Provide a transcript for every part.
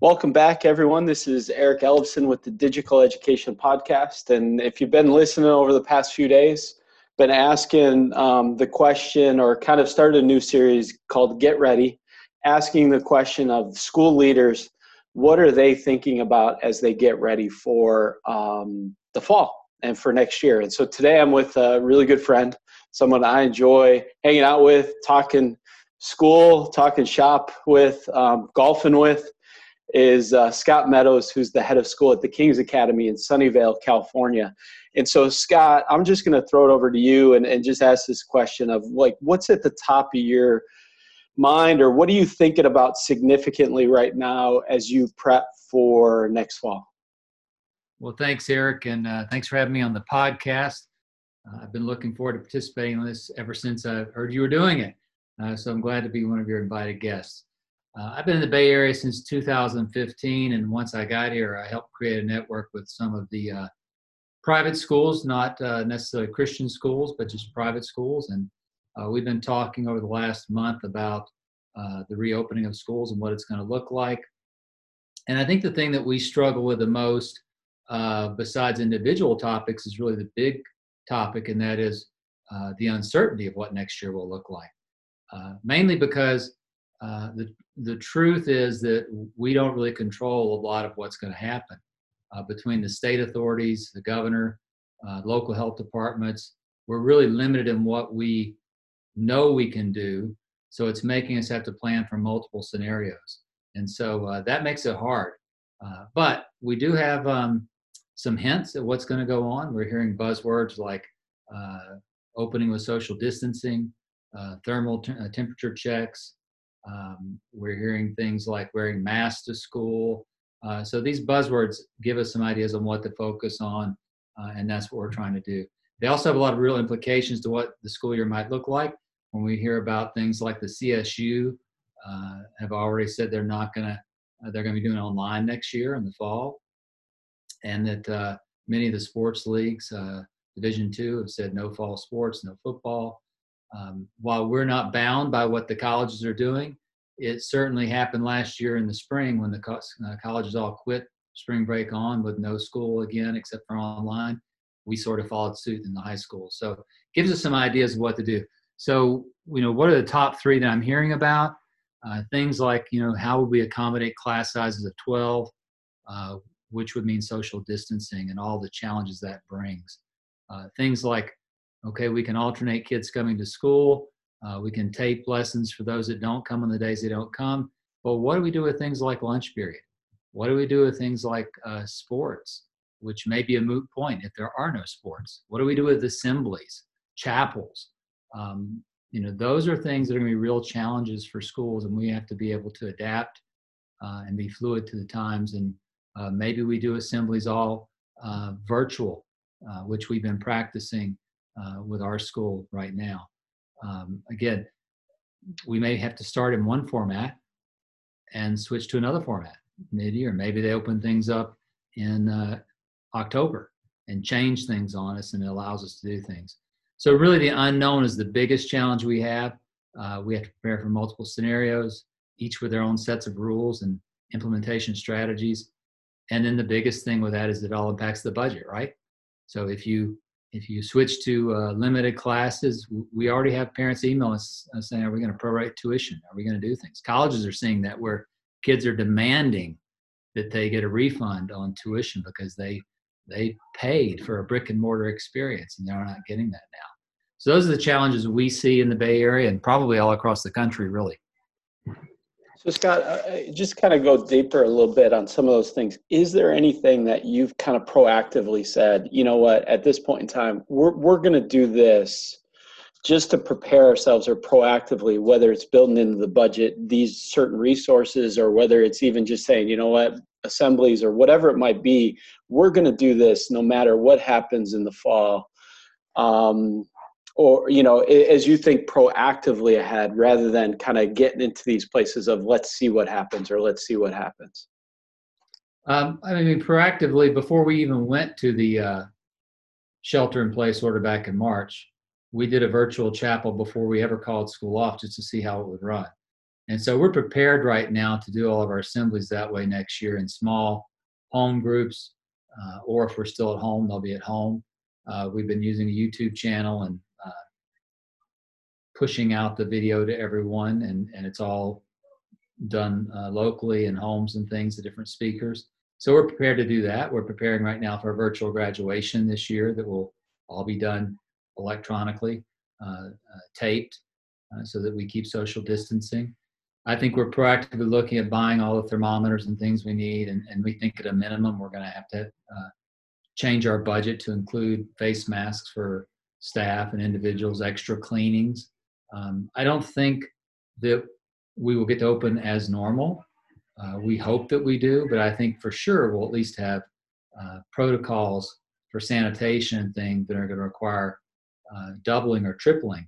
Welcome back, everyone. This is Eric Ellefson with the Digital Education Podcast. And if you've been listening over the past few days, been asking um, the question or kind of started a new series called Get Ready, asking the question of school leaders, what are they thinking about as they get ready for um, the fall and for next year? And so today I'm with a really good friend, someone I enjoy hanging out with, talking school, talking shop with, um, golfing with is uh, Scott Meadows, who's the head of school at the King's Academy in Sunnyvale, California. And so, Scott, I'm just going to throw it over to you and, and just ask this question of like, what's at the top of your mind, or what are you thinking about significantly right now as you prep for next fall? Well, thanks, Eric, and uh, thanks for having me on the podcast. Uh, I've been looking forward to participating in this ever since I heard you were doing it. Uh, so I'm glad to be one of your invited guests. Uh, I've been in the Bay Area since 2015, and once I got here, I helped create a network with some of the uh, private schools, not uh, necessarily Christian schools, but just private schools. And uh, we've been talking over the last month about uh, the reopening of schools and what it's going to look like. And I think the thing that we struggle with the most, uh, besides individual topics, is really the big topic, and that is the uncertainty of what next year will look like. mainly because uh, the, the truth is that we don't really control a lot of what's going to happen uh, between the state authorities, the governor, uh, local health departments. We're really limited in what we know we can do. So it's making us have to plan for multiple scenarios. And so uh, that makes it hard. Uh, but we do have um, some hints at what's going to go on. We're hearing buzzwords like opening with social distancing, thermal t- temperature checks, um, we're hearing things like wearing masks to school. Uh, so these buzzwords give us some ideas on what to focus on, uh, and that's what we're trying to do. They also have a lot of real implications to what the school year might look like. When we hear about things like the CSU uh, have already said they're not going to, uh, they're going to be doing online next year in the fall, and that uh, many of the sports leagues, uh, Division two, have said no fall sports, no football. Um, while we're not bound by what the colleges are doing, it certainly happened last year in the spring when the co- uh, colleges all quit spring break on with no school again except for online. We sort of followed suit in the high school. So it gives us some ideas of what to do. So, you know, what are the top three that I'm hearing about? Uh, things like, you know, how would we accommodate class sizes of 12, uh, which would mean social distancing and all the challenges that brings. Uh, things like Okay, we can alternate kids coming to school. Uh, we can tape lessons for those that don't come on the days they don't come. Well, what do we do with things like lunch period? What do we do with things like uh, sports, which may be a moot point if there are no sports? What do we do with assemblies, chapels? Um, you know, those are things that are going to be real challenges for schools, and we have to be able to adapt uh, and be fluid to the times. And uh, maybe we do assemblies all uh, virtual, uh, which we've been practicing uh, with our school right now. Um, again, we may have to start in one format and switch to another format mid-year. Maybe they open things up in uh, October and change things on us, and it allows us to do things. So really, the unknown is the biggest challenge we have. Uh, we have to prepare for multiple scenarios, each with their own sets of rules and implementation strategies. And then the biggest thing with that is it all impacts the budget, right? So if you if you switch to uh, limited classes, we already have parents email us uh, saying, "Are we going to prorate tuition? Are we going to do things?" Colleges are seeing that where kids are demanding that they get a refund on tuition because they they paid for a brick and mortar experience and they're not getting that now. So those are the challenges we see in the Bay Area and probably all across the country, really. So, Scott, uh, uh, just kind of go deeper a little bit on some of those things. Is there anything that you've kind of proactively said, you know what, at this point in time, we're, we're going to do this just to prepare ourselves or proactively, whether it's building into the budget these certain resources or whether it's even just saying, you know what, assemblies or whatever it might be, we're going to do this no matter what happens in the fall. Um, or you know as you think proactively ahead rather than kind of getting into these places of let's see what happens or let's see what happens um, i mean proactively before we even went to the uh, shelter in place order back in march we did a virtual chapel before we ever called school off just to see how it would run And so we're prepared right now to do all of our assemblies that way next year in small home groups, uh, or if we're still at home, they'll be at home. Uh, we've been using a YouTube channel and pushing out the video to everyone, and, and it's all done uh, locally in homes and things, the different speakers. So we're prepared to do that. We're preparing right now for a virtual graduation this year that will all be done electronically, uh, uh, taped, uh, so that we keep social distancing. I think we're proactively looking at buying all the thermometers and things we need, and, and we think at a minimum we're going to have to uh, change our budget to include face masks for staff and individuals, extra cleanings. Um, I don't think that we will get to open as normal. Uh, we hope that we do, but I think for sure we'll at least have uh, protocols for sanitation things that are going to require uh, doubling or tripling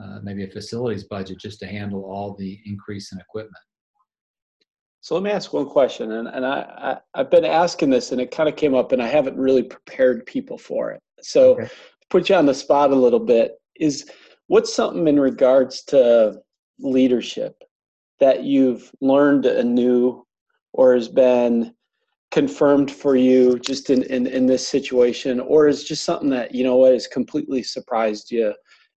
uh, maybe a facilities budget just to handle all the increase in equipment. So let me ask one question, and, and I, I, have been asking this, and it kind of came up, and I haven't really prepared people for it. So okay. put you on the spot a little bit. Is what's something in regards to leadership that you've learned anew or has been confirmed for you just in, in, in this situation, or is just something that you know what has completely surprised you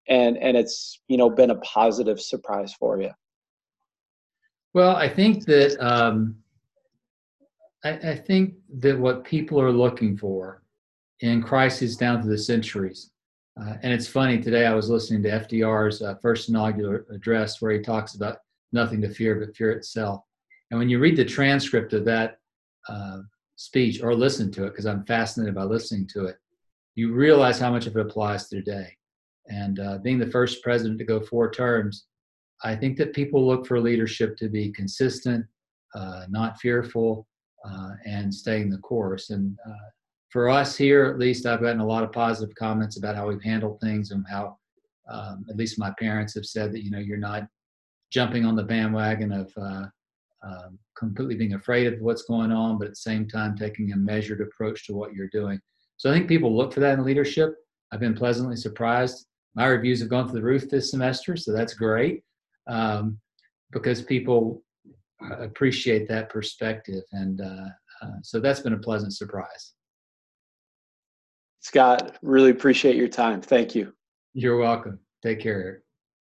and and it's you know been a positive surprise for you? Well i think that um, I, I, think that what people are looking for in crises down through the centuries uh, and it's funny today i was listening to fdr's uh, first inaugural address where he talks about nothing to fear but fear itself and when you read the transcript of that uh, speech or listen to it because i'm fascinated by listening to it you realize how much of it applies to today and uh, being the first president to go four terms, I think that people look for leadership to be consistent, uh, not fearful, uh, and staying the course. And for us here, at least, I've gotten a lot of positive comments about how we've handled things and how, um, at least my parents have said that you know you're not jumping on the bandwagon of uh, um, completely being afraid of what's going on, but at the same time taking a measured approach to what you're doing. So I think people look for that in leadership. I've been pleasantly surprised my reviews have gone through the roof this semester, so that's great um, because people appreciate that perspective, and uh, uh, so that's been a pleasant surprise. Scott, really appreciate your time. Thank you. You're welcome. Take care.